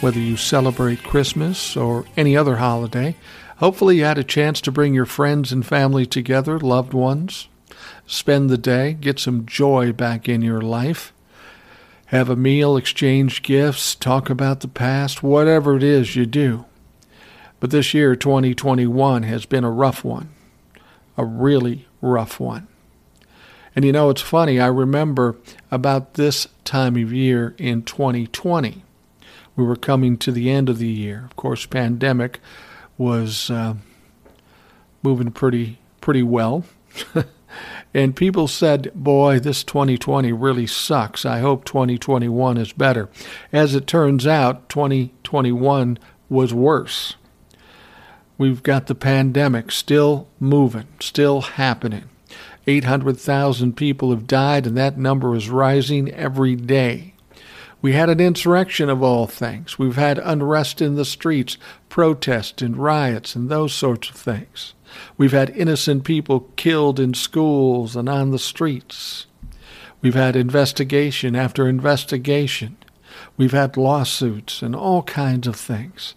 whether you celebrate Christmas or any other holiday. Hopefully, you had a chance to bring your friends and family together, loved ones, spend the day, get some joy back in your life, have a meal, exchange gifts, talk about the past, whatever it is you do. But this year, 2021, has been a rough one, a really rough one. And you know, it's funny, I remember about this time of year in 2020. We were coming to the end of the year. Of course, pandemic was uh, moving pretty pretty well. and people said, "Boy, this 2020 really sucks. I hope 2021 is better." As it turns out, 2021 was worse. We've got the pandemic still moving, still happening. 800,000 people have died, and that number is rising every day. We had an insurrection of all things. We've had unrest in the streets, protests and riots, and those sorts of things. We've had innocent people killed in schools and on the streets. We've had investigation after investigation. We've had lawsuits and all kinds of things,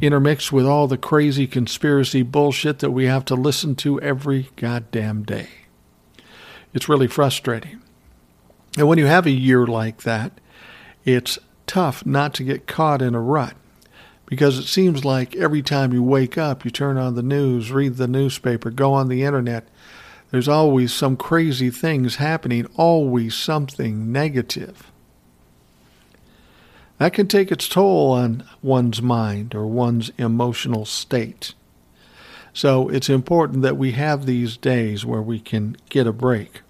intermixed with all the crazy conspiracy bullshit that we have to listen to every goddamn day. It's really frustrating. And when you have a year like that, it's tough not to get caught in a rut because it seems like every time you wake up, you turn on the news, read the newspaper, go on the internet, there's always some crazy things happening, always something negative. That can take its toll on one's mind or one's emotional state. So it's important that we have these days where we can get a break.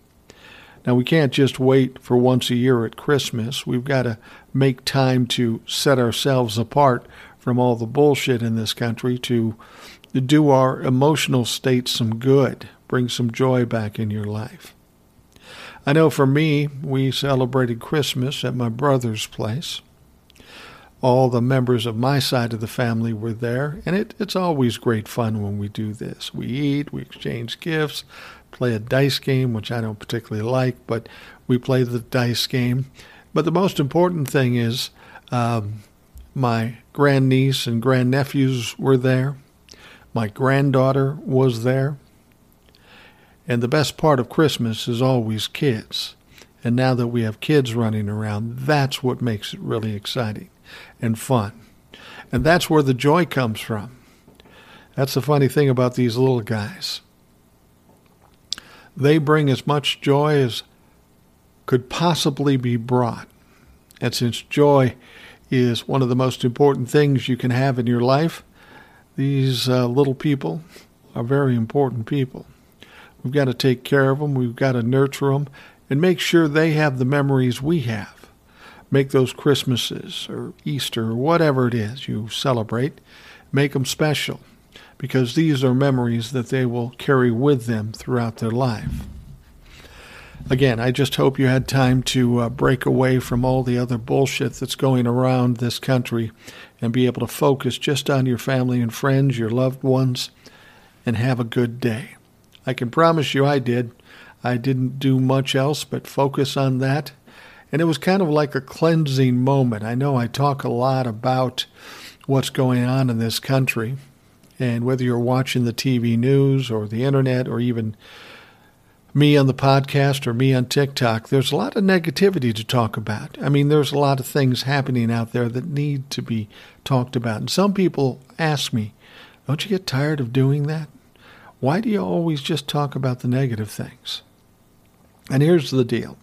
Now, we can't just wait for once a year at Christmas. We've got to make time to set ourselves apart from all the bullshit in this country to do our emotional state some good, bring some joy back in your life. I know for me, we celebrated Christmas at my brother's place. All the members of my side of the family were there, and it, it's always great fun when we do this. We eat, we exchange gifts, play a dice game, which I don't particularly like, but we play the dice game. But the most important thing is um, my grandniece and grandnephews were there. My granddaughter was there. And the best part of Christmas is always kids. And now that we have kids running around, that's what makes it really exciting and fun. And that's where the joy comes from. That's the funny thing about these little guys. They bring as much joy as could possibly be brought. And since joy is one of the most important things you can have in your life, these uh, little people are very important people. We've got to take care of them, we've got to nurture them, and make sure they have the memories we have. Make those Christmases or Easter or whatever it is you celebrate, make them special because these are memories that they will carry with them throughout their life. Again, I just hope you had time to uh, break away from all the other bullshit that's going around this country and be able to focus just on your family and friends, your loved ones, and have a good day. I can promise you I did. I didn't do much else but focus on that. And it was kind of like a cleansing moment. I know I talk a lot about what's going on in this country, and whether you're watching the TV news or the internet or even me on the podcast or me on TikTok, there's a lot of negativity to talk about. I mean, there's a lot of things happening out there that need to be talked about. And some people ask me, don't you get tired of doing that? Why do you always just talk about the negative things? And here's the deal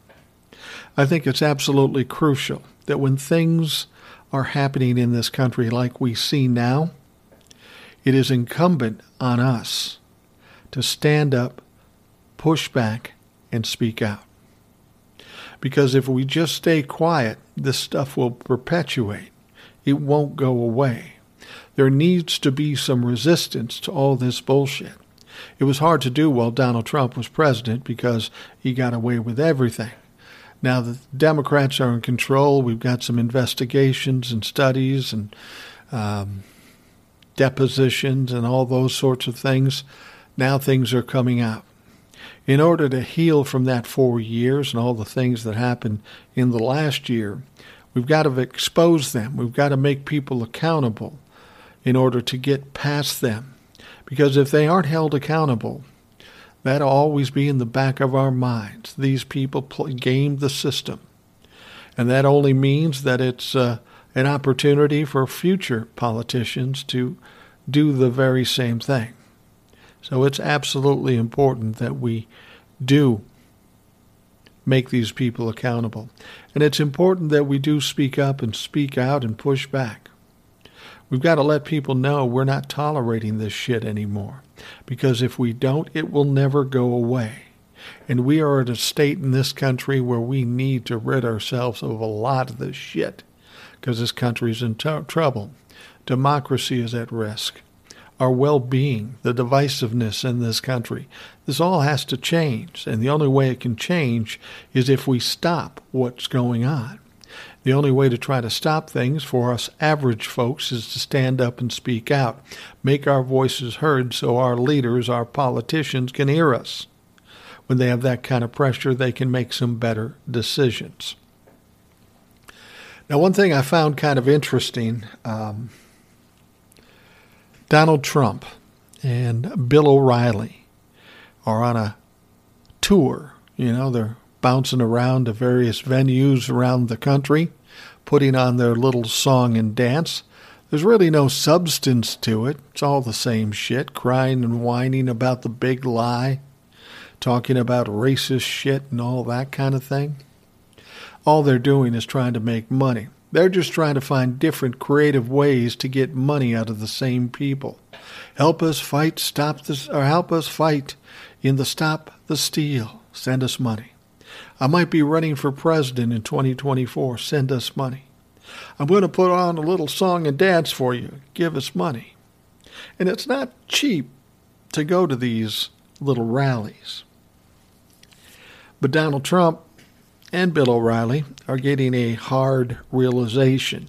I think it's absolutely crucial that when things are happening in this country like we see now, it is incumbent on us to stand up, push back, and speak out. Because if we just stay quiet, this stuff will perpetuate. It won't go away. There needs to be some resistance to all this bullshit. It was hard to do while Donald Trump was president because he got away with everything. Now the Democrats are in control. We've got some investigations and studies and um, depositions and all those sorts of things. Now things are coming out. In order to heal from that four years and all the things that happened in the last year, we've got to expose them. We've got to make people accountable in order to get past them. Because if they aren't held accountable, that'll always be in the back of our minds. These people play, game the system. And that only means that it's uh, an opportunity for future politicians to do the very same thing. So it's absolutely important that we do make these people accountable. And it's important that we do speak up and speak out and push back. We've got to let people know we're not tolerating this shit anymore. Because if we don't, it will never go away. And we are at a state in this country where we need to rid ourselves of a lot of this shit because this country is in t- trouble. Democracy is at risk. Our well being, the divisiveness in this country, this all has to change. And the only way it can change is if we stop what's going on. The only way to try to stop things for us average folks is to stand up and speak out, make our voices heard so our leaders, our politicians can hear us. When they have that kind of pressure, they can make some better decisions. Now, one thing I found kind of interesting um, Donald Trump and Bill O'Reilly are on a tour. You know, they're bouncing around to various venues around the country, putting on their little song and dance. There's really no substance to it. It's all the same shit, crying and whining about the big lie, talking about racist shit and all that kind of thing. All they're doing is trying to make money. They're just trying to find different creative ways to get money out of the same people. Help us fight, stop this, or help us fight in the Stop the Steal. Send us money. I might be running for president in 2024. Send us money. I'm going to put on a little song and dance for you. Give us money. And it's not cheap to go to these little rallies. But Donald Trump and Bill O'Reilly are getting a hard realization.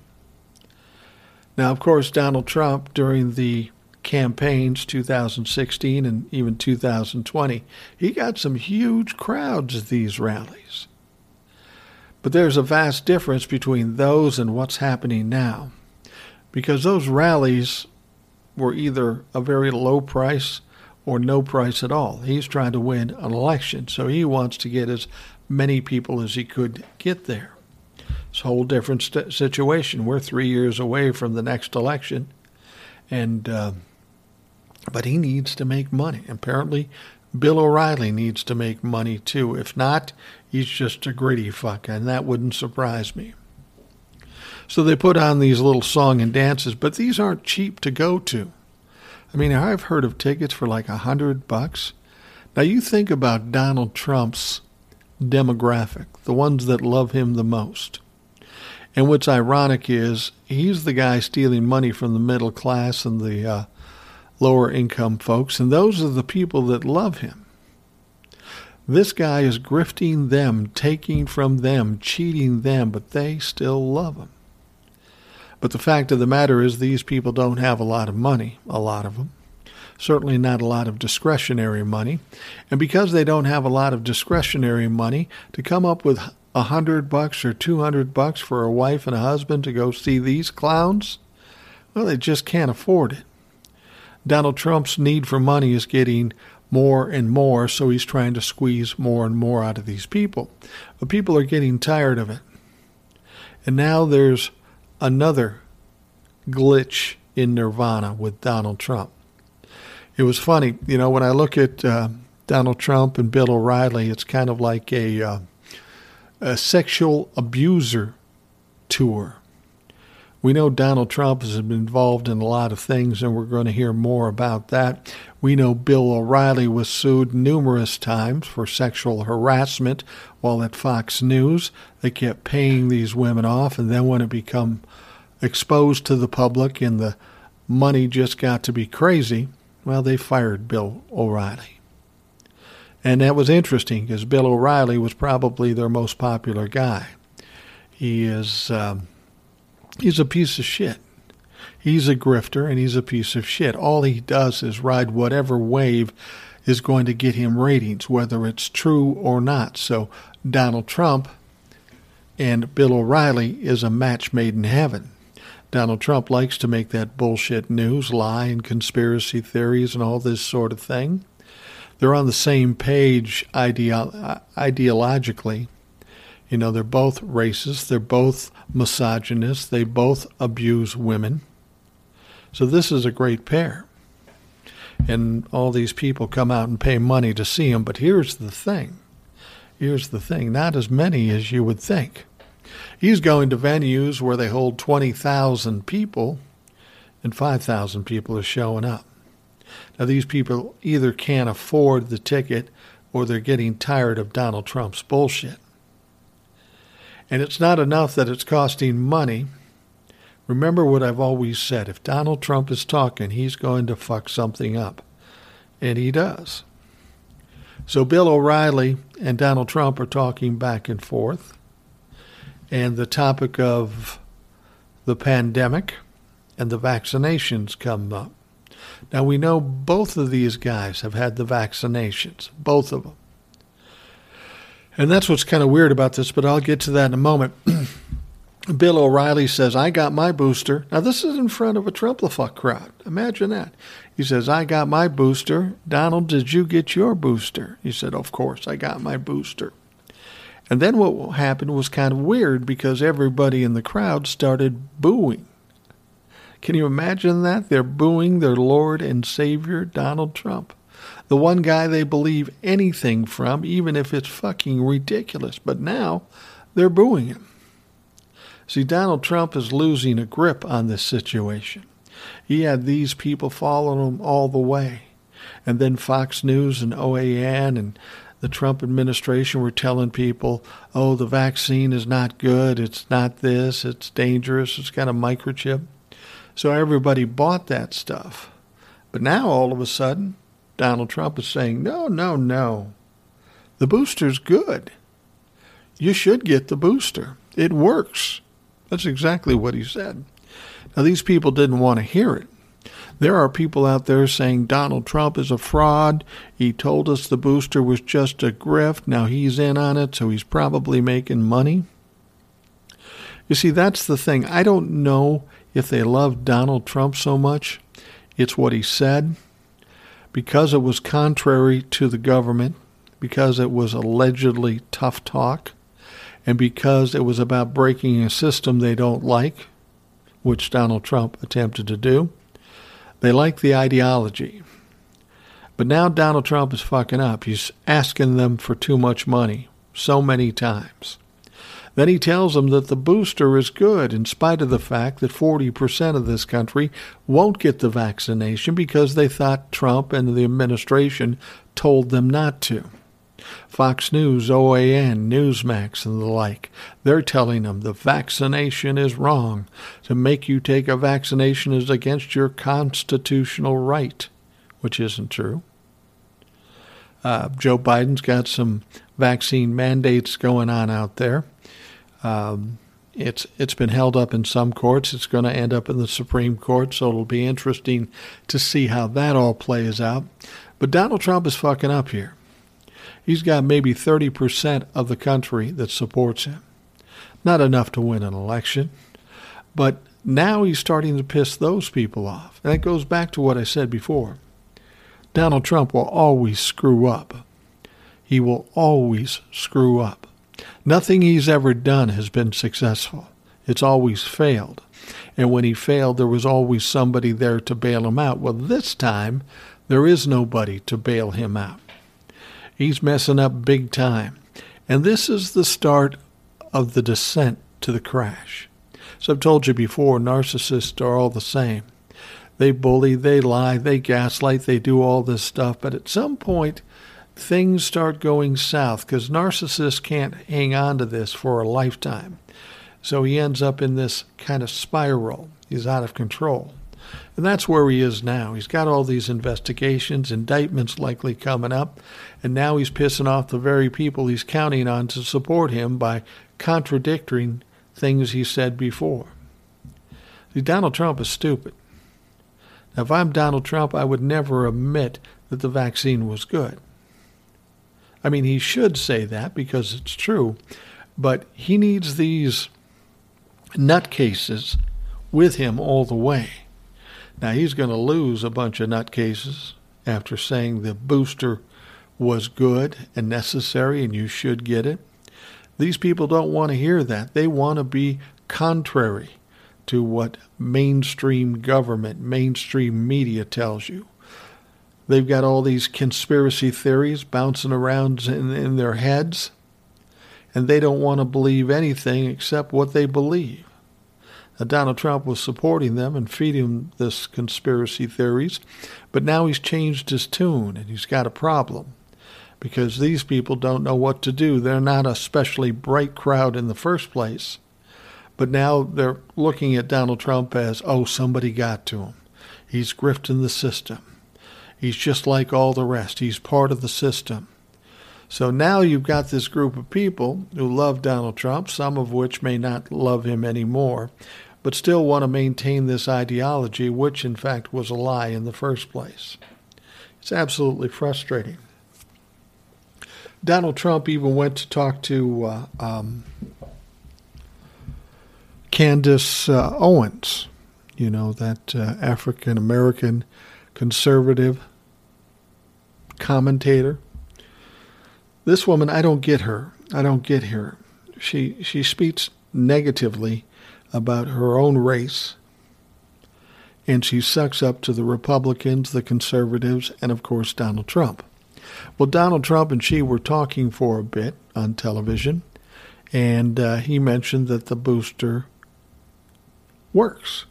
Now, of course, Donald Trump, during the campaigns 2016 and even 2020, he got some huge crowds at these rallies. But there's a vast difference between those and what's happening now. Because those rallies were either a very low price or no price at all. He's trying to win an election, so he wants to get as many people as he could get there. It's a whole different st- situation. We're three years away from the next election, and uh, but he needs to make money. Apparently, Bill O'Reilly needs to make money too. If not, he's just a greedy fuck, and that wouldn't surprise me. So they put on these little song and dances, but these aren't cheap to go to. I mean, I've heard of tickets for like a hundred bucks. Now you think about Donald Trump's demographic, the ones that love him the most. And what's ironic is he's the guy stealing money from the middle class and the uh, lower income folks, and those are the people that love him. This guy is grifting them, taking from them, cheating them, but they still love him. But the fact of the matter is, these people don't have a lot of money, a lot of them. Certainly not a lot of discretionary money. And because they don't have a lot of discretionary money, to come up with a hundred bucks or two hundred bucks for a wife and a husband to go see these clowns, well, they just can't afford it. Donald Trump's need for money is getting more and more, so he's trying to squeeze more and more out of these people. But people are getting tired of it. And now there's another glitch in Nirvana with Donald Trump. It was funny, you know, when I look at uh, Donald Trump and Bill O'Reilly, it's kind of like a, uh, a sexual abuser tour. We know Donald Trump has been involved in a lot of things, and we're going to hear more about that. We know Bill O'Reilly was sued numerous times for sexual harassment while at Fox News. They kept paying these women off, and then when it became exposed to the public and the money just got to be crazy, well, they fired Bill O'Reilly. And that was interesting because Bill O'Reilly was probably their most popular guy. He is um, he's a piece of shit. He's a grifter and he's a piece of shit. All he does is ride whatever wave is going to get him ratings, whether it's true or not. So Donald Trump and Bill O'Reilly is a match made in heaven. Donald Trump likes to make that bullshit news, lie and conspiracy theories and all this sort of thing. They're on the same page ideo- ideologically. You know, they're both racist, they're both misogynist, they both abuse women. So this is a great pair. And all these people come out and pay money to see him. But here's the thing here's the thing not as many as you would think. He's going to venues where they hold 20,000 people, and 5,000 people are showing up. Now, these people either can't afford the ticket or they're getting tired of Donald Trump's bullshit. And it's not enough that it's costing money. Remember what I've always said if Donald Trump is talking, he's going to fuck something up. And he does. So Bill O'Reilly and Donald Trump are talking back and forth. And the topic of the pandemic and the vaccinations come up. Now we know both of these guys have had the vaccinations, both of them. And that's what's kind of weird about this, but I'll get to that in a moment. Bill O'Reilly says, I got my booster. Now, this is in front of a Trumplafuck crowd. Imagine that. He says, I got my booster. Donald, did you get your booster? He said, Of course, I got my booster. And then what happened was kind of weird because everybody in the crowd started booing. Can you imagine that? They're booing their Lord and Savior, Donald Trump. The one guy they believe anything from, even if it's fucking ridiculous. But now they're booing him. See, Donald Trump is losing a grip on this situation. He had these people following him all the way. And then Fox News and OAN and the Trump administration were telling people, oh, the vaccine is not good, it's not this, it's dangerous, it's got a microchip. So everybody bought that stuff. But now all of a sudden, Donald Trump is saying, no, no, no. The booster's good. You should get the booster. It works. That's exactly what he said. Now, these people didn't want to hear it. There are people out there saying Donald Trump is a fraud. He told us the booster was just a grift. Now he's in on it, so he's probably making money. You see, that's the thing. I don't know if they love Donald Trump so much. It's what he said. Because it was contrary to the government, because it was allegedly tough talk, and because it was about breaking a system they don't like, which Donald Trump attempted to do, they like the ideology. But now Donald Trump is fucking up. He's asking them for too much money so many times. Then he tells them that the booster is good in spite of the fact that 40% of this country won't get the vaccination because they thought Trump and the administration told them not to. Fox News, OAN, Newsmax, and the like, they're telling them the vaccination is wrong. To make you take a vaccination is against your constitutional right, which isn't true. Uh, Joe Biden's got some vaccine mandates going on out there. Um, it's it's been held up in some courts. It's going to end up in the Supreme Court, so it'll be interesting to see how that all plays out. But Donald Trump is fucking up here. He's got maybe 30% of the country that supports him. Not enough to win an election, but now he's starting to piss those people off. And that goes back to what I said before. Donald Trump will always screw up. He will always screw up. Nothing he's ever done has been successful. It's always failed. And when he failed, there was always somebody there to bail him out. Well, this time, there is nobody to bail him out. He's messing up big time. And this is the start of the descent to the crash. So I've told you before, narcissists are all the same. They bully, they lie, they gaslight, they do all this stuff, but at some point, things start going south because narcissists can't hang on to this for a lifetime. So he ends up in this kind of spiral. He's out of control. And that's where he is now. He's got all these investigations, indictments likely coming up, and now he's pissing off the very people he's counting on to support him by contradicting things he said before. See, Donald Trump is stupid. Now, if I'm Donald Trump, I would never admit that the vaccine was good. I mean, he should say that because it's true, but he needs these nutcases with him all the way. Now, he's going to lose a bunch of nutcases after saying the booster was good and necessary and you should get it. These people don't want to hear that. They want to be contrary to what mainstream government, mainstream media tells you. They've got all these conspiracy theories bouncing around in, in their heads, and they don't want to believe anything except what they believe. Donald Trump was supporting them and feeding this conspiracy theories, but now he's changed his tune and he's got a problem because these people don't know what to do. They're not a especially bright crowd in the first place, but now they're looking at Donald Trump as, oh, somebody got to him. He's grifting the system. He's just like all the rest. He's part of the system. So now you've got this group of people who love Donald Trump, some of which may not love him anymore, but still want to maintain this ideology, which in fact was a lie in the first place. It's absolutely frustrating. Donald Trump even went to talk to uh, um, Candace uh, Owens, you know, that uh, African American conservative commentator. This woman, I don't get her. I don't get her. She she speaks negatively about her own race, and she sucks up to the Republicans, the conservatives, and of course Donald Trump. Well, Donald Trump and she were talking for a bit on television, and uh, he mentioned that the booster works.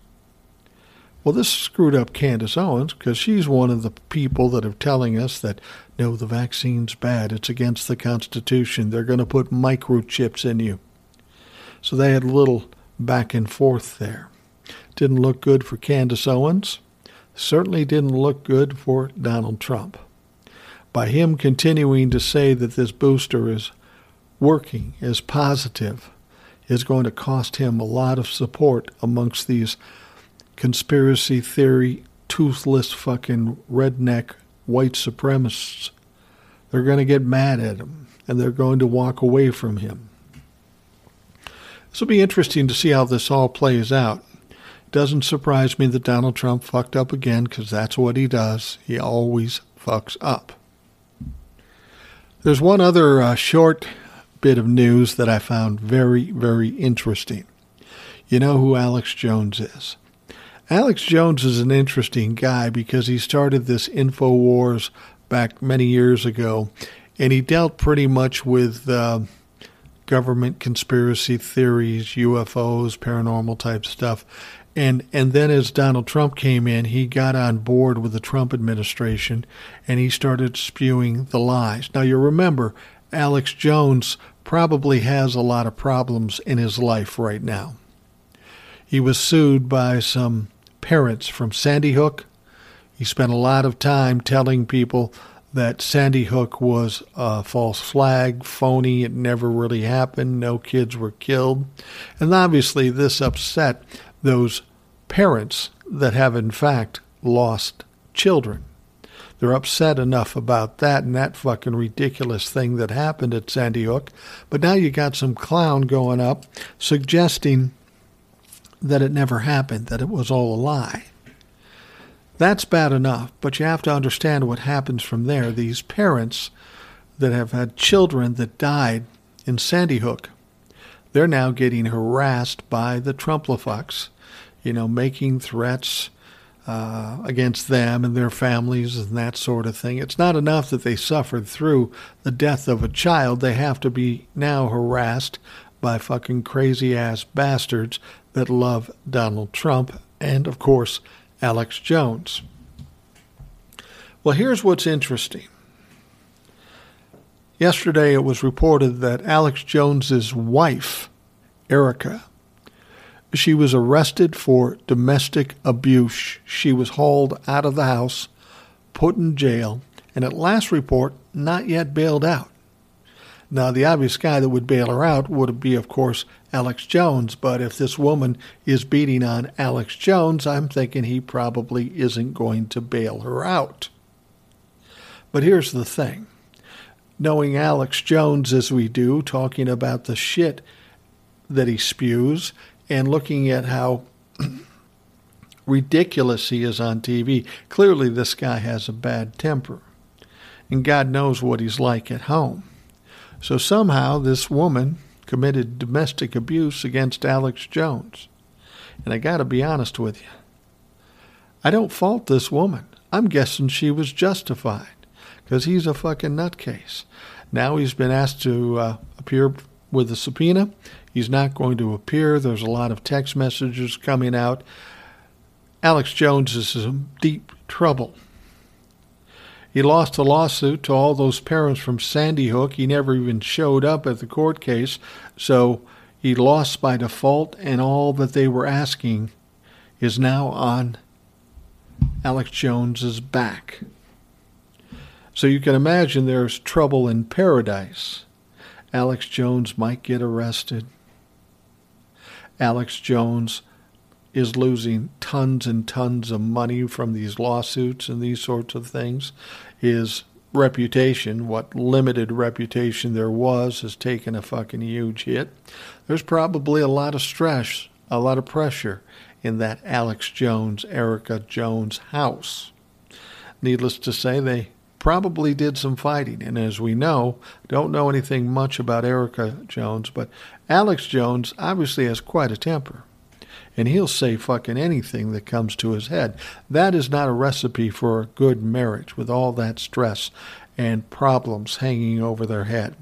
Well, this screwed up Candace Owens because she's one of the people that are telling us that no, the vaccine's bad. It's against the Constitution. They're going to put microchips in you. So they had a little back and forth there. Didn't look good for Candace Owens. Certainly didn't look good for Donald Trump. By him continuing to say that this booster is working, is positive, is going to cost him a lot of support amongst these conspiracy theory, toothless fucking redneck white supremacists. They're going to get mad at him and they're going to walk away from him. This will be interesting to see how this all plays out. It doesn't surprise me that Donald Trump fucked up again because that's what he does. He always fucks up. There's one other uh, short bit of news that I found very, very interesting. You know who Alex Jones is. Alex Jones is an interesting guy because he started this InfoWars back many years ago, and he dealt pretty much with uh, government conspiracy theories, UFOs, paranormal type stuff. And and then as Donald Trump came in, he got on board with the Trump administration and he started spewing the lies. Now you remember Alex Jones probably has a lot of problems in his life right now. He was sued by some parents from Sandy Hook. He spent a lot of time telling people that Sandy Hook was a false flag, phony, it never really happened, no kids were killed. And obviously, this upset those parents that have, in fact, lost children. They're upset enough about that and that fucking ridiculous thing that happened at Sandy Hook. But now you got some clown going up suggesting that it never happened, that it was all a lie. That's bad enough, but you have to understand what happens from there. These parents that have had children that died in Sandy Hook, they're now getting harassed by the Trumplafucks, you know, making threats uh, against them and their families and that sort of thing. It's not enough that they suffered through the death of a child. They have to be now harassed by fucking crazy ass bastards that love Donald Trump and, of course, Alex Jones. Well, here's what's interesting. Yesterday, it was reported that Alex Jones's wife, Erika, She was arrested for domestic abuse. She was hauled out of the house, put in jail, and at last report, not yet bailed out. Now, the obvious guy that would bail her out would be, of course, Alex Jones. But if this woman is beating on Alex Jones, I'm thinking he probably isn't going to bail her out. But here's the thing knowing Alex Jones as we do, talking about the shit that he spews, and looking at how ridiculous he is on TV, clearly this guy has a bad temper. And God knows what he's like at home. So somehow this woman committed domestic abuse against Alex Jones. And I got to be honest with you. I don't fault this woman. I'm guessing she was justified because he's a fucking nutcase. Now he's been asked to uh, appear with a subpoena. He's not going to appear. There's a lot of text messages coming out. Alex Jones is in deep trouble. He lost a lawsuit to all those parents from Sandy Hook. He never even showed up at the court case, so he lost by default, and all that they were asking is now on Alex Jones's back. So you can imagine there's trouble in paradise. Alex Jones might get arrested. Alex Jones is losing tons and tons of money from these lawsuits and these sorts of things. His reputation, what limited reputation there was, has taken a fucking huge hit. There's probably a lot of stress, a lot of pressure in that Alex Jones, Erika Jones house. Needless to say, they probably did some fighting. And as we know, don't know anything much about Erika Jones, but Alex Jones obviously has quite a temper and he'll say fucking anything that comes to his head. That is not a recipe for a good marriage with all that stress and problems hanging over their head.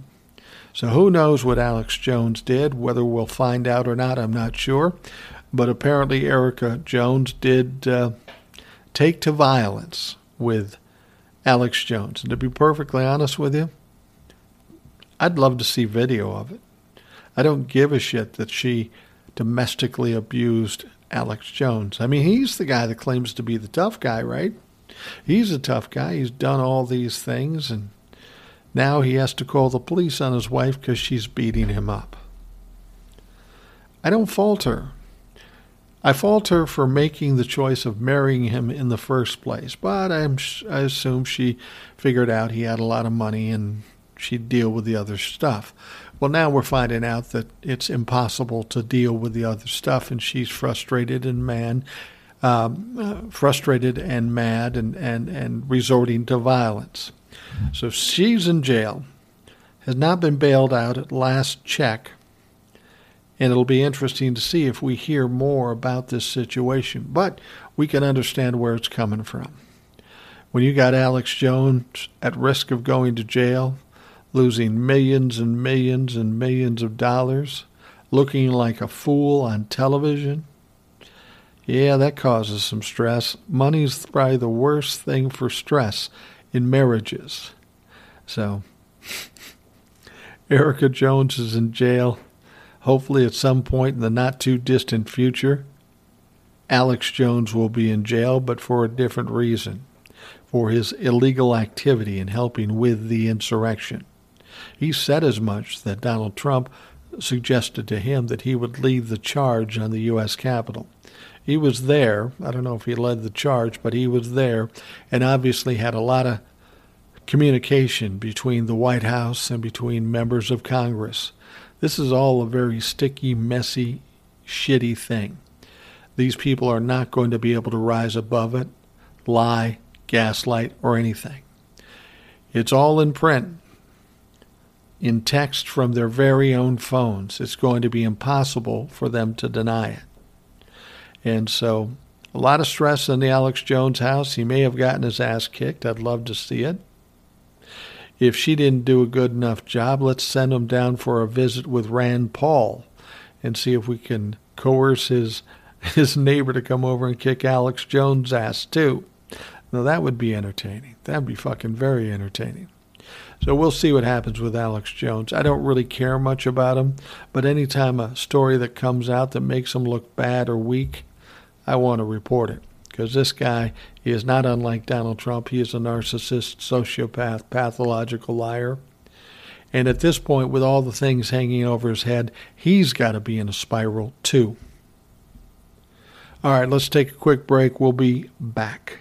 So who knows what Alex Jones did? Whether we'll find out or not, I'm not sure. But apparently, Erika Jones did uh, take to violence with Alex Jones. And to be perfectly honest with you, I'd love to see video of it. I don't give a shit that she domestically abused Alex Jones. I mean, he's the guy that claims to be the tough guy, right? He's a tough guy. He's done all these things, and now he has to call the police on his wife because she's beating him up. I don't fault her. I fault her for making the choice of marrying him in the first place, but I'm, I assume she figured out he had a lot of money and she'd deal with the other stuff. Well, now we're finding out that it's impossible to deal with the other stuff, and she's frustrated and mad, um, uh, frustrated and mad, and, and, and resorting to violence. So she's in jail, has not been bailed out at last check, and it'll be interesting to see if we hear more about this situation. But we can understand where it's coming from. When you got Alex Jones at risk of going to jail, losing millions and millions and millions of dollars, looking like a fool on television. Yeah, that causes some stress. Money's probably the worst thing for stress in marriages. So, Erika Jones is in jail. Hopefully, at some point in the not too distant future, Alex Jones will be in jail, but for a different reason for his illegal activity in helping with the insurrection. He said as much that Donald Trump suggested to him that he would lead the charge on the U.S. Capitol. He was there. I don't know if he led the charge, but he was there and obviously had a lot of communication between the White House and between members of Congress. This is all a very sticky, messy, shitty thing. These people are not going to be able to rise above it, lie, gaslight, or anything. It's all in print in text from their very own phones. It's going to be impossible for them to deny it. And so, a lot of stress in the Alex Jones house. He may have gotten his ass kicked. I'd love to see it. If she didn't do a good enough job, let's send him down for a visit with Rand Paul and see if we can coerce his his neighbor to come over and kick Alex Jones' ass too. Now that would be entertaining. That'd be fucking very entertaining. So we'll see what happens with Alex Jones. I don't really care much about him, but anytime a story that comes out that makes him look bad or weak, I want to report it. Because this guy he is not unlike Donald Trump. He is a narcissist, sociopath, pathological liar. And at this point, with all the things hanging over his head, he's got to be in a spiral too. All right, let's take a quick break. We'll be back.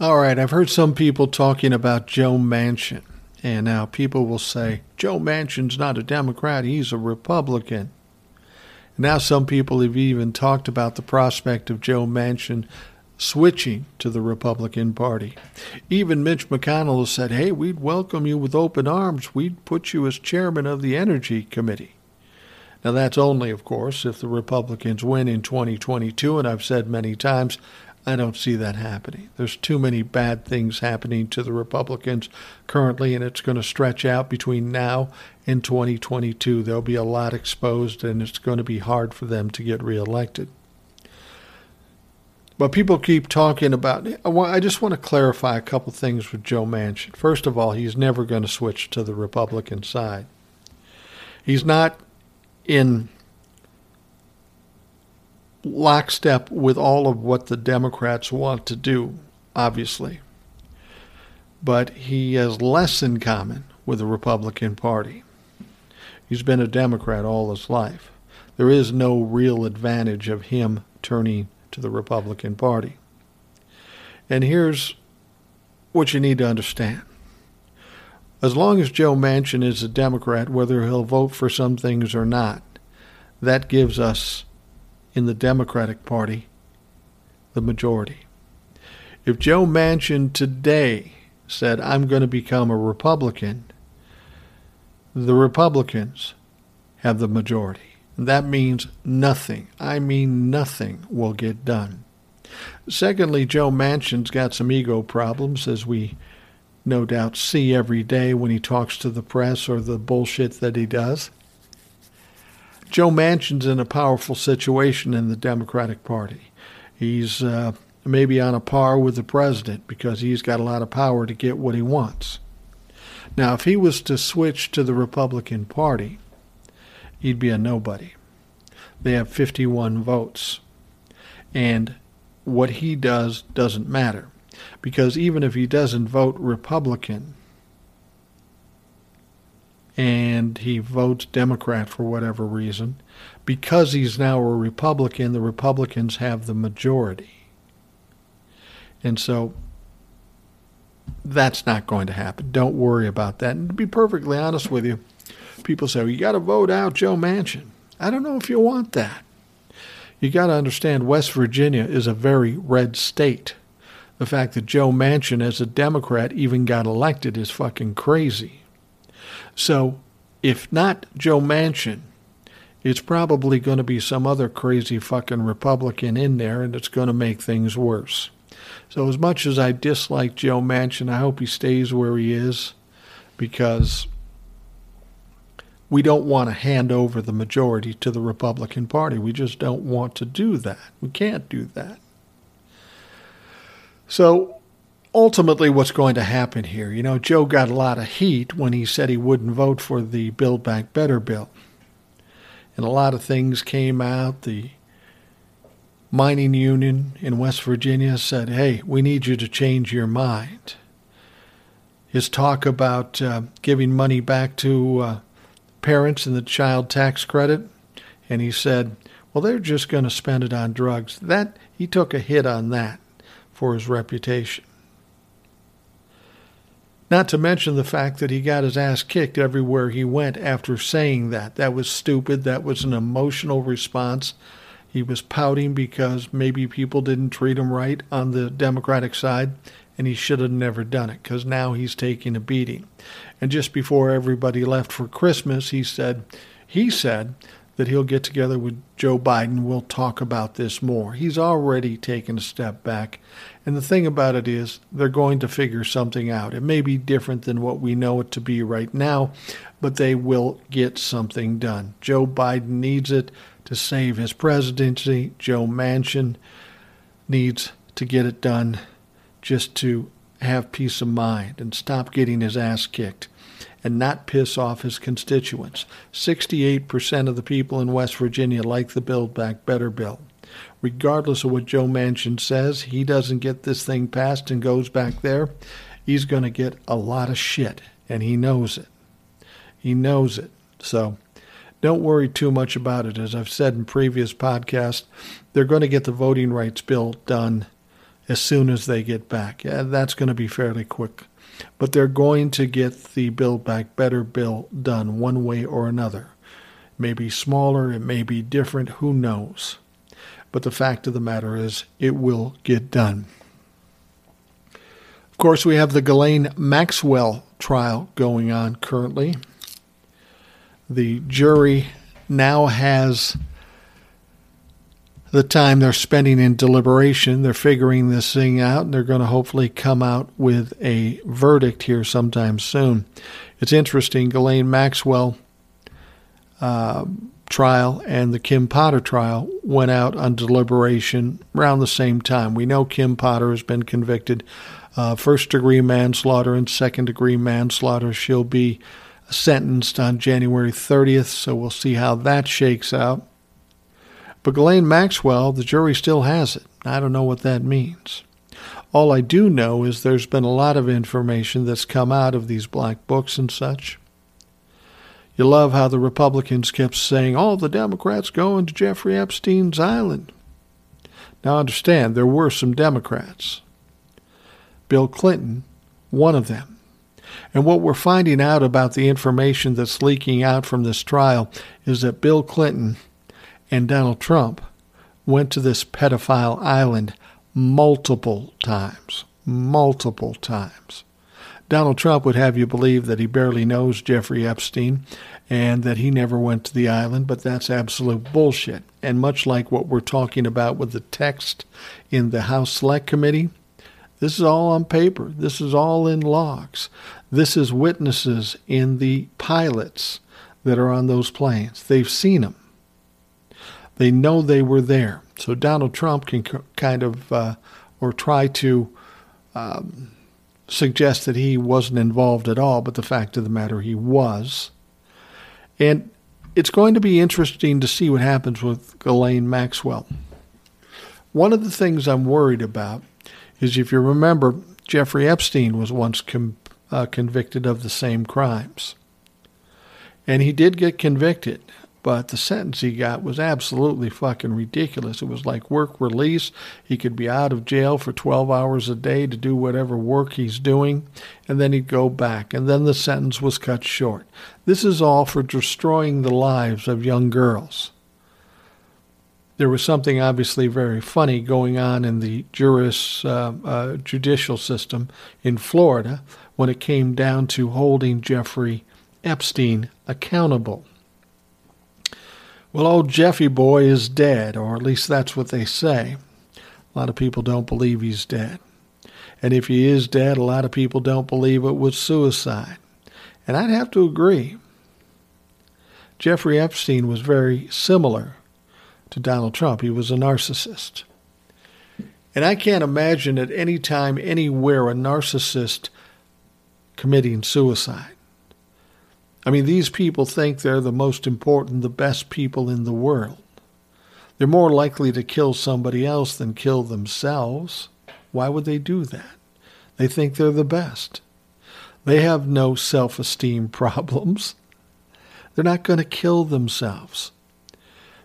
All right, I've heard some people talking about Joe Manchin, and now people will say Joe Manchin's not a Democrat; he's a Republican. Now, some people have even talked about the prospect of Joe Manchin switching to the Republican Party. Even Mitch McConnell has said, hey, we'd welcome you with open arms. We'd put you as chairman of the Energy Committee. Now, that's only, of course, if the Republicans win in 2022, and I've said many times, I don't see that happening. There's too many bad things happening to the Republicans currently, and it's going to stretch out between now and 2022. There'll be a lot exposed, and it's going to be hard for them to get reelected. But people keep talking about. I just want to clarify a couple things with Joe Manchin. First of all, he's never going to switch to the Republican side. He's not in lockstep with all of what the Democrats want to do, obviously. But he has less in common with the Republican Party. He's been a Democrat all his life. There is no real advantage of him turning to the Republican Party. And here's what you need to understand. As long as Joe Manchin is a Democrat, whether he'll vote for some things or not, that gives us in the Democratic Party the majority. If Joe Manchin today said, I'm going to become a Republican, the Republicans have the majority. That means nothing. I mean, nothing will get done. Secondly, Joe Manchin's got some ego problems, as we no doubt see every day when he talks to the press or the bullshit that he does. Joe Manchin's in a powerful situation in the Democratic Party. He's uh, maybe on a par with the president because he's got a lot of power to get what he wants. Now, if he was to switch to the Republican Party, he'd be a nobody. They have 51 votes. And what he does doesn't matter because even if he doesn't vote Republican, and he votes Democrat for whatever reason, because he's now a Republican, the Republicans have the majority. And so that's not going to happen. Don't worry about that. And to be perfectly honest with you, people say, well, you got to vote out Joe Manchin. I don't know if you want that. You got to understand West Virginia is a very red state. The fact that Joe Manchin, as a Democrat, even got elected is fucking crazy. So, if not Joe Manchin, it's probably going to be some other crazy fucking Republican in there, and it's going to make things worse. So, as much as I dislike Joe Manchin, I hope he stays where he is because we don't want to hand over the majority to the Republican Party. We just don't want to do that. We can't do that. So, ultimately what's going to happen here. You know, Joe got a lot of heat when he said he wouldn't vote for the Build Back Better bill. And a lot of things came out. The mining union in West Virginia said, hey, we need you to change your mind. His talk about uh, giving money back to uh, parents in the child tax credit, and he said, well, they're just going to spend it on drugs. That he took a hit on that for his reputation. Not to mention the fact that he got his ass kicked everywhere he went after saying that. That was stupid. That was an emotional response. He was pouting because maybe people didn't treat him right on the Democratic side, and he should have never done it because now he's taking a beating. And just before everybody left for Christmas, he said, he said that he'll get together with Joe Biden. We'll talk about this more. He's already taken a step back. And the thing about it is, they're going to figure something out. It may be different than what we know it to be right now, but they will get something done. Joe Biden needs it to save his presidency. Joe Manchin needs to get it done just to have peace of mind and stop getting his ass kicked and not piss off his constituents. 68% of the people in West Virginia like the Build Back Better bill. Regardless of what Joe Manchin says, he doesn't get this thing passed and goes back there, he's going to get a lot of shit, and he knows it. He knows it. So don't worry too much about it. As I've said in previous podcasts, they're going to get the voting rights bill done as soon as they get back. Yeah, that's going to be fairly quick. But they're going to get the Build Back Better bill done one way or another. It may be smaller, it may be different, who knows. But the fact of the matter is, it will get done. Of course, we have the Ghislaine Maxwell trial going on currently. The jury now has the time they're spending in deliberation. They're figuring this thing out, and they're going to hopefully come out with a verdict here sometime soon. It's interesting. Ghislaine Maxwell uh, trial and the Kim Potter trial went out on deliberation around the same time. We know Kim Potter has been convicted uh, first degree manslaughter and second degree manslaughter. She'll be sentenced on January 30th, so we'll see how that shakes out. But Ghislaine Maxwell, the jury still has it. I don't know what that means. All I do know is there's been a lot of information that's come out of these black books and such. You love how the Republicans kept saying, all the Democrats going to Jeffrey Epstein's island. Now understand, there were some Democrats. Bill Clinton, one of them. And what we're finding out about the information that's leaking out from this trial is that Bill Clinton and Donald Trump went to this pedophile island multiple times. Multiple times. Donald Trump would have you believe that he barely knows Jeffrey Epstein and that he never went to the island, but that's absolute bullshit. And much like what we're talking about with the text in the House Select Committee, this is all on paper. This is all in logs. This is witnesses in the pilots that are on those planes. They've seen them. They know they were there. So Donald Trump can kind of, uh, or try to um, suggest that he wasn't involved at all, but the fact of the matter, he was. And it's going to be interesting to see what happens with Ghislaine Maxwell. One of the things I'm worried about is if you remember, Jeffrey Epstein was once com- uh, convicted of the same crimes. And he did get convicted. But the sentence he got was absolutely fucking ridiculous. It was like work release. He could be out of jail for 12 hours a day to do whatever work he's doing, and then he'd go back. And then the sentence was cut short. This is all for destroying the lives of young girls. There was something obviously very funny going on in the juris, uh, uh, judicial system in Florida when it came down to holding Jeffrey Epstein accountable. Well, old Jeffy boy is dead, or at least that's what they say. A lot of people don't believe he's dead. And if he is dead, a lot of people don't believe it was suicide. And I'd have to agree. Jeffrey Epstein was very similar to Donald Trump. He was a narcissist. And I can't imagine at any time, anywhere, a narcissist committing suicide. I mean, these people think they're the most important, the best people in the world. They're more likely to kill somebody else than kill themselves. Why would they do that? They think they're the best. They have no self esteem problems. They're not going to kill themselves.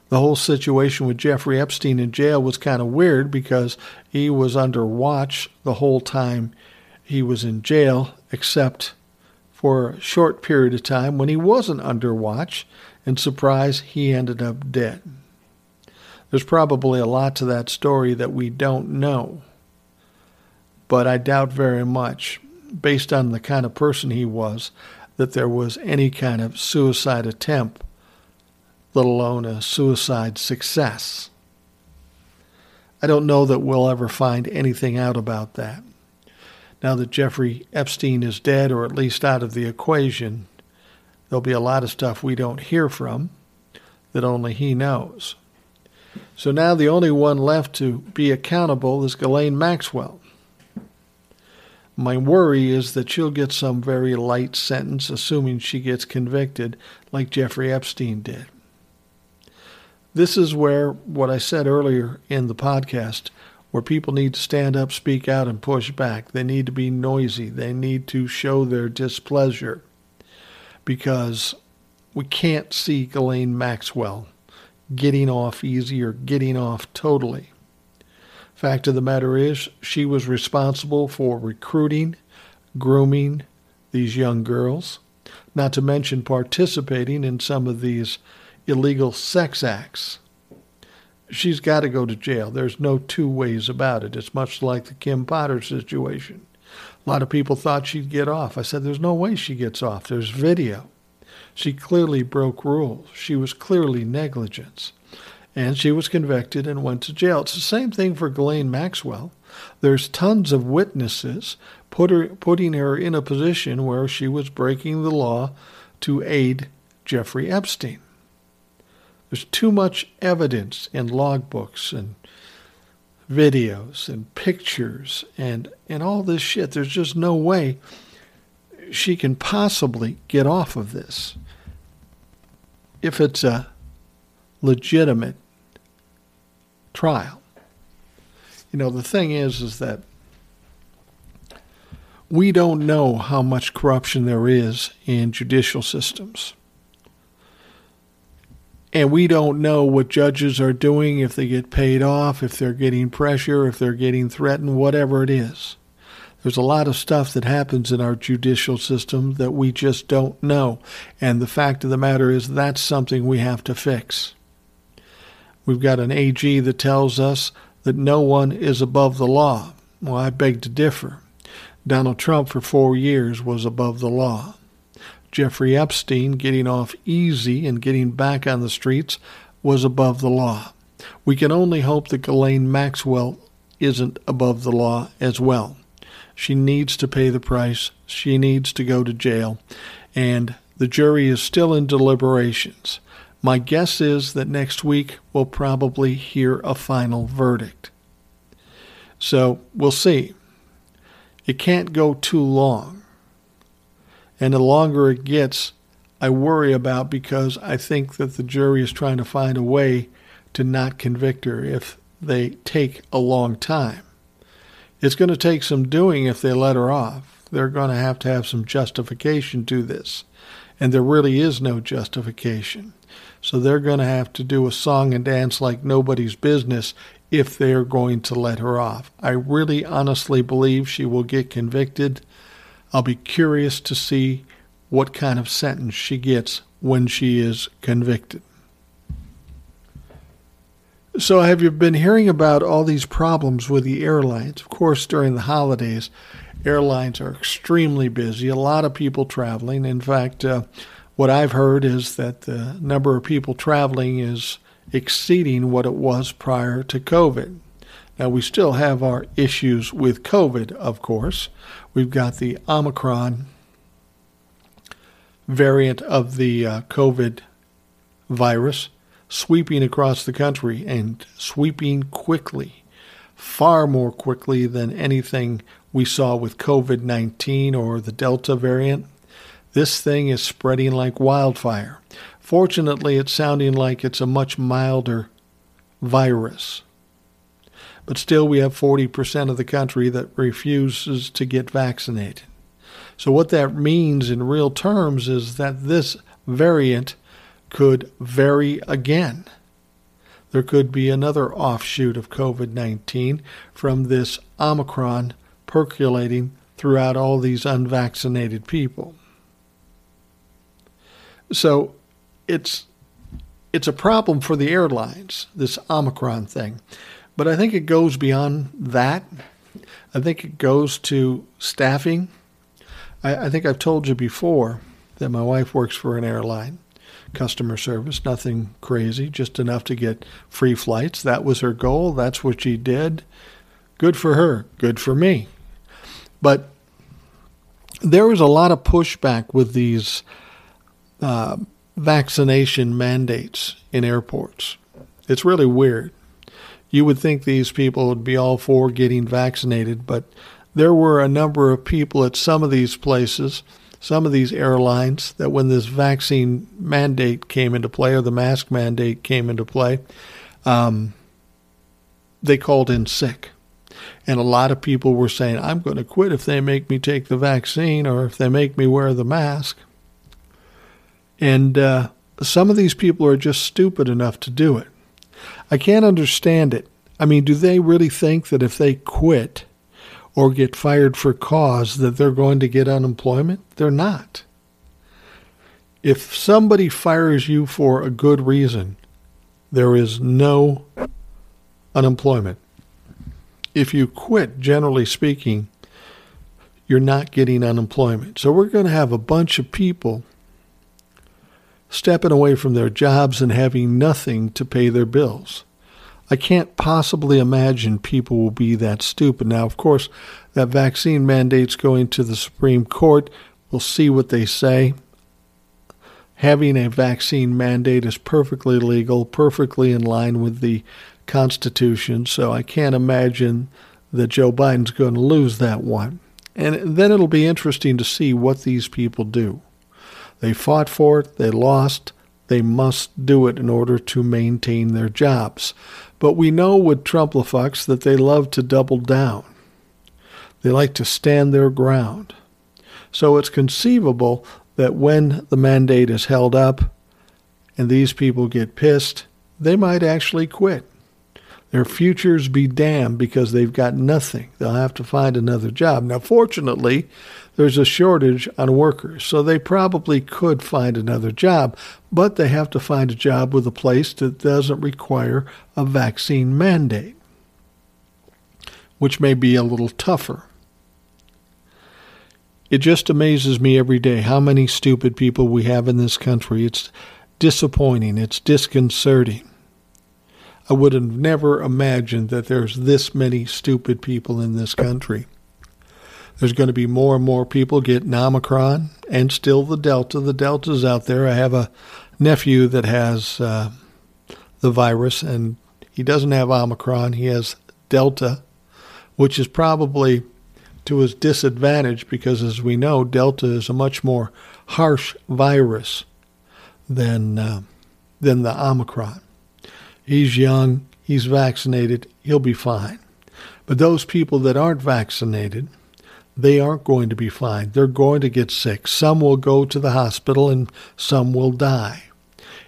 The whole situation with Jeffrey Epstein in jail was kind of weird because he was under watch the whole time he was in jail, except for a short period of time when he wasn't under watch, and surprise, he ended up dead. There's probably a lot to that story that we don't know. but I doubt very much, based on the kind of person he was, that there was any kind of suicide attempt, let alone a suicide success. I don't know that we'll ever find anything out about that. Now that Jeffrey Epstein is dead, or at least out of the equation, there'll be a lot of stuff we don't hear from that only he knows. So now the only one left to be accountable is Ghislaine Maxwell. My worry is that she'll get some very light sentence, assuming she gets convicted, like Jeffrey Epstein did. This is where what I said earlier in the podcast, where people need to stand up, speak out, and push back. They need to be noisy. They need to show their displeasure because we can't see Ghislaine Maxwell getting off easy or getting off totally. Fact of the matter is, she was responsible for recruiting, grooming these young girls, not to mention participating in some of these illegal sex acts. She's got to go to jail. There's no two ways about it. It's much like the Kim Potter situation. A lot of people thought she'd get off. I said, There's no way she gets off. There's video. She clearly broke rules. She was clearly negligence and she was convicted and went to jail. It's the same thing for Ghislaine Maxwell. There's tons of witnesses put her, putting her in a position where she was breaking the law to aid Jeffrey Epstein. There's too much evidence in logbooks and videos and pictures and, and all this shit. There's just no way she can possibly get off of this if it's a legitimate trial. You know, the thing is, is that we don't know how much corruption there is in judicial systems. And we don't know what judges are doing, if they get paid off, if they're getting pressure, if they're getting threatened, whatever it is. There's a lot of stuff that happens in our judicial system that we just don't know. And the fact of the matter is, that's something we have to fix. We've got an AG that tells us that no one is above the law. Well, I beg to differ. Donald Trump for four years was above the law. Jeffrey Epstein getting off easy and getting back on the streets was above the law. We can only hope that Ghislaine Maxwell isn't above the law as well. She needs to pay the price. She needs to go to jail. And the jury is still in deliberations. My guess is that next week we'll probably hear a final verdict. So we'll see. It can't go too long. And the longer it gets, I worry about because I think that the jury is trying to find a way to not convict her if they take a long time. It's going to take some doing if they let her off. They're going to have to have some justification to this. And there really is no justification. So they're going to have to do a song and dance like nobody's business if they're going to let her off. I really honestly believe she will get convicted. I'll be curious to see what kind of sentence she gets when she is convicted. So, have you been hearing about all these problems with the airlines? Of course, during the holidays, airlines are extremely busy, a lot of people traveling. In fact, uh, what I've heard is that the number of people traveling is exceeding what it was prior to COVID. Now, we still have our issues with COVID, of course. We've got the Omicron variant of the uh, COVID virus sweeping across the country and sweeping quickly, far more quickly than anything we saw with COVID 19 or the Delta variant. This thing is spreading like wildfire. Fortunately, it's sounding like it's a much milder virus. But still, we have 40% of the country that refuses to get vaccinated. So, what that means in real terms is that this variant could vary again. There could be another offshoot of COVID 19 from this Omicron percolating throughout all these unvaccinated people. So it's it's a problem for the airlines, this Omicron thing. But I think it goes beyond that. I think it goes to staffing. I, I think I've told you before that my wife works for an airline, customer service, nothing crazy, just enough to get free flights. That was her goal. That's what she did. Good for her. Good for me. But there was a lot of pushback with these uh, vaccination mandates in airports. It's really weird. You would think these people would be all for getting vaccinated, but there were a number of people at some of these places, some of these airlines, that when this vaccine mandate came into play or the mask mandate came into play, um, they called in sick. And a lot of people were saying, I'm going to quit if they make me take the vaccine or if they make me wear the mask. And uh, some of these people are just stupid enough to do it. I can't understand it. I mean, do they really think that if they quit or get fired for cause that they're going to get unemployment? They're not. If somebody fires you for a good reason, there is no unemployment. If you quit, generally speaking, you're not getting unemployment. So we're going to have a bunch of people stepping away from their jobs and having nothing to pay their bills. I can't possibly imagine people will be that stupid. Now, of course, that vaccine mandate's going to the Supreme Court. We'll see what they say. Having a vaccine mandate is perfectly legal, perfectly in line with the Constitution, so I can't imagine that Joe Biden's going to lose that one. And then it'll be interesting to see what these people do. They fought for it, they lost, they must do it in order to maintain their jobs. But we know with Trumplafucks that they love to double down. They like to stand their ground. So it's conceivable that when the mandate is held up and these people get pissed, they might actually quit. Their futures be damned because they've got nothing. They'll have to find another job. Now, fortunately, there's a shortage on workers, so they probably could find another job, but they have to find a job with a place that doesn't require a vaccine mandate, which may be a little tougher. It just amazes me every day how many stupid people we have in this country. It's disappointing, it's disconcerting. I would have never imagined that there's this many stupid people in this country. There's going to be more and more people getting Omicron and still the Delta. The Delta's out there. I have a nephew that has uh, the virus, and he doesn't have Omicron. He has Delta, which is probably to his disadvantage because, as we know, Delta is a much more harsh virus than uh, than the Omicron. He's young. He's vaccinated. He'll be fine. But those people that aren't vaccinated, they aren't going to be fine. They're going to get sick. Some will go to the hospital and some will die.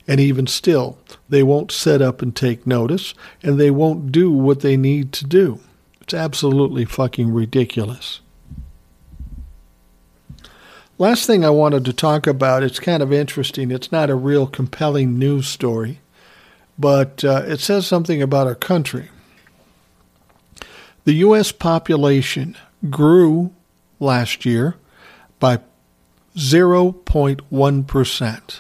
And even still, they won't set up and take notice and they won't do what they need to do. It's absolutely fucking ridiculous. Last thing I wanted to talk about, it's kind of interesting. It's not a real compelling news story, but uh, it says something about our country. The U.S. population grew last year by 0.1%.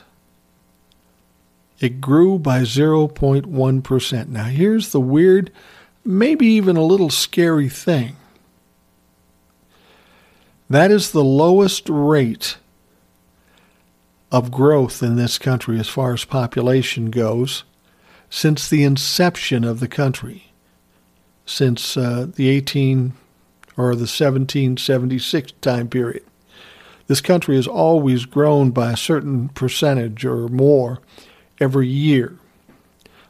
It grew by 0.1%. Now, here's the weird, maybe even a little scary thing. That is the lowest rate of growth in this country as far as population goes since the inception of the country, since uh, the 18 or the 1776 time period. This country has always grown by a certain percentage or more every year.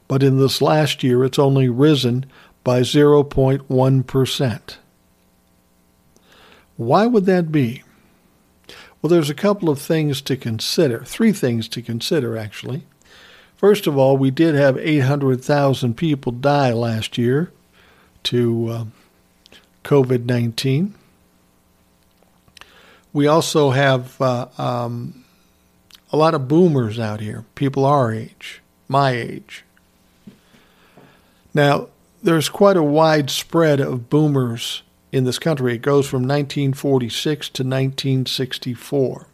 But in this last year, it's only risen by 0.1%. Why would that be? Well, there's a couple of things to consider, three things to consider, actually. First of all, we did have 800,000 people die last year to uh, COVID 19. We also have uh, um, a lot of boomers out here, people our age, my age. Now, there's quite a wide spread of boomers in this country. It goes from 1946 to 1964.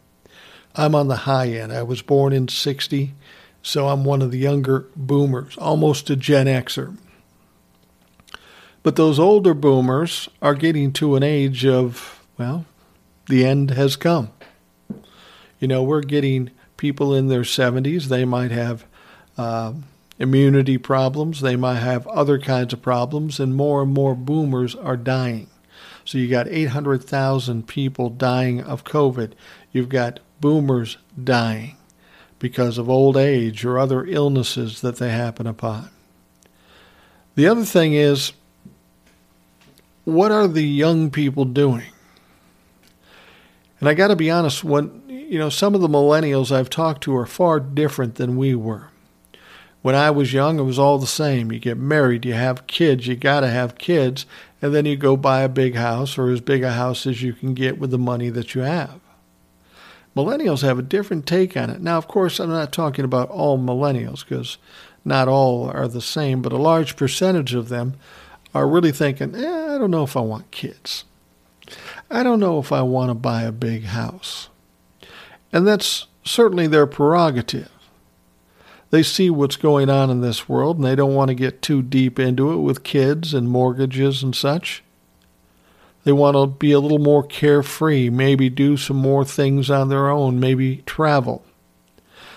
I'm on the high end. I was born in 60, so I'm one of the younger boomers, almost a Gen Xer. But those older boomers are getting to an age of, well, the end has come. You know, we're getting people in their 70s. They might have uh, immunity problems, they might have other kinds of problems, and more and more boomers are dying. So you got 800,000 people dying of COVID. You've got boomers dying because of old age or other illnesses that they happen upon. The other thing is, what are the young people doing? And I got to be honest, when you know some of the millennials I've talked to are far different than we were. When I was young, it was all the same. You get married, you have kids, you got to have kids, and then you go buy a big house or as big a house as you can get with the money that you have. Millennials have a different take on it. Now, of course, I'm not talking about all millennials because not all are the same, but a large percentage of them are really thinking, eh, I don't know if I want kids. I don't know if I want to buy a big house. And that's certainly their prerogative. They see what's going on in this world and they don't want to get too deep into it with kids and mortgages and such. They want to be a little more carefree, maybe do some more things on their own, maybe travel.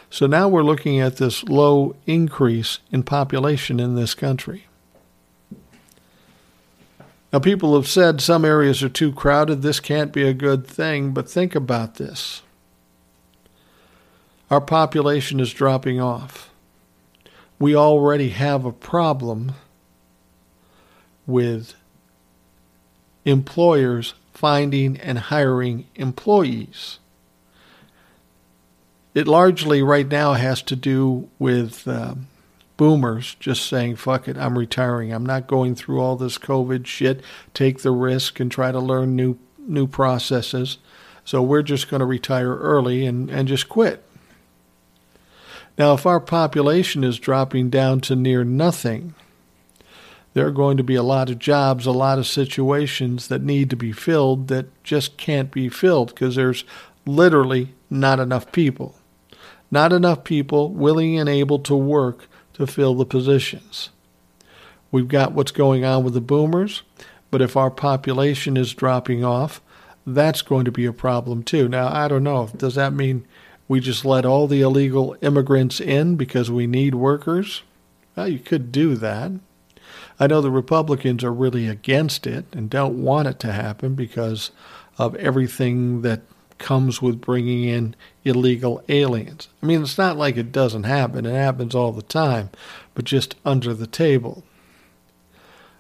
So now we're looking at this low increase in population in this country. Now, people have said some areas are too crowded, this can't be a good thing, but think about this. Our population is dropping off. We already have a problem with employers finding and hiring employees. It largely right now has to do with uh, boomers just saying, fuck it, I'm retiring. I'm not going through all this COVID shit, take the risk and try to learn new new processes. So we're just going to retire early and, and just quit. Now, if our population is dropping down to near nothing, there are going to be a lot of jobs, a lot of situations that need to be filled that just can't be filled because there's literally not enough people. Not enough people willing and able to work to fill the positions. We've got what's going on with the boomers, but if our population is dropping off, that's going to be a problem too. Now, I don't know. Does that mean we just let all the illegal immigrants in because we need workers? Well, you could do that. I know the Republicans are really against it and don't want it to happen because of everything that comes with bringing in illegal aliens. I mean, it's not like it doesn't happen, it happens all the time, but just under the table.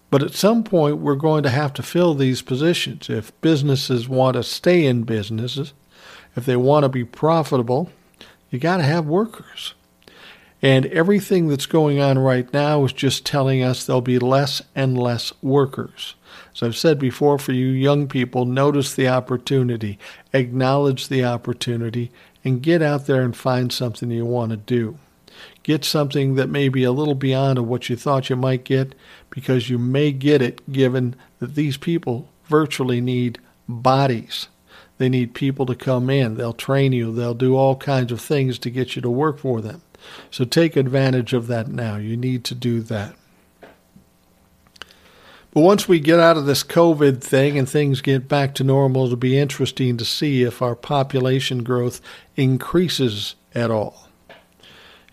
But at some point, we're going to have to fill these positions. If businesses want to stay in businesses, if they want to be profitable, you got to have workers. And everything that's going on right now is just telling us there'll be less and less workers. As I've said before, for you young people, notice the opportunity, acknowledge the opportunity, and get out there and find something you want to do. Get something that may be a little beyond of what you thought you might get because you may get it given that these people virtually need bodies. They need people to come in. They'll train you. They'll do all kinds of things to get you to work for them. So take advantage of that now. You need to do that. But once we get out of this COVID thing and things get back to normal, it'll be interesting to see if our population growth increases at all.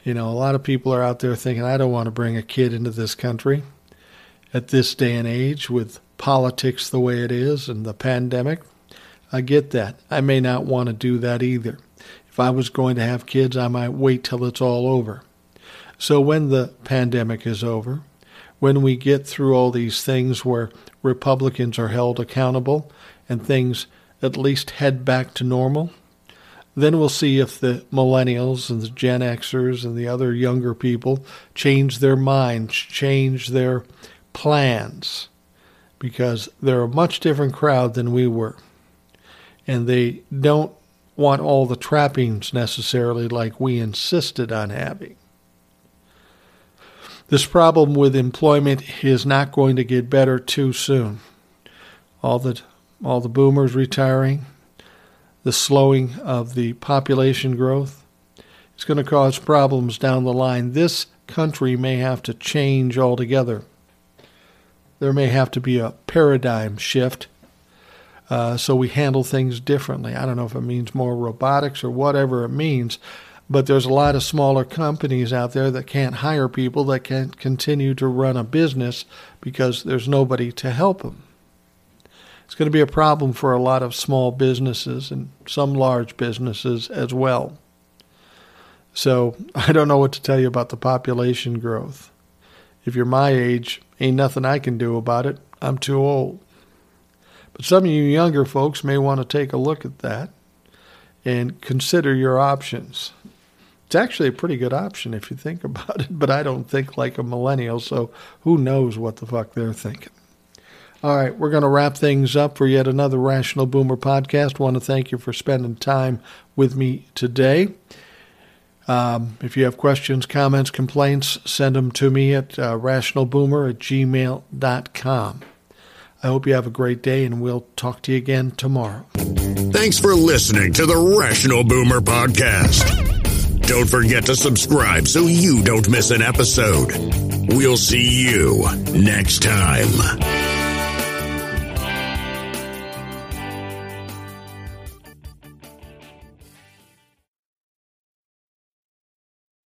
You know, a lot of people are out there thinking, I don't want to bring a kid into this country at this day and age with politics the way it is and the pandemic. I get that. I may not want to do that either. If I was going to have kids, I might wait till it's all over. So when the pandemic is over, when we get through all these things where Republicans are held accountable and things at least head back to normal, then we'll see if the millennials and the Gen Xers and the other younger people change their minds, change their plans, because they're a much different crowd than we were and they don't want all the trappings necessarily like we insisted on having. This problem with employment is not going to get better too soon. all the all the boomers retiring, the slowing of the population growth. It's going to cause problems down the line. This country may have to change altogether. There may have to be a paradigm shift uh, so we handle things differently. I don't know if it means more robotics or whatever it means, but there's a lot of smaller companies out there that can't hire people that can't continue to run a business because there's nobody to help them. It's going to be a problem for a lot of small businesses and some large businesses as well. So I don't know what to tell you about the population growth. If you're my age, ain't nothing I can do about it. I'm too old. But some of you younger folks may want to take a look at that and consider your options. It's actually a pretty good option if you think about it, but I don't think like a millennial, so who knows what the fuck they're thinking. All right, we're going to wrap things up for yet another Rational Boomer podcast. want to thank you for spending time with me today. Um, if you have questions, comments, complaints, send them to me at uh, rationalboomer at gmail.com. I hope you have a great day, and we'll talk to you again tomorrow. Thanks for listening to the Rational Boomer Podcast. Don't forget to subscribe so you don't miss an episode. We'll see you next time.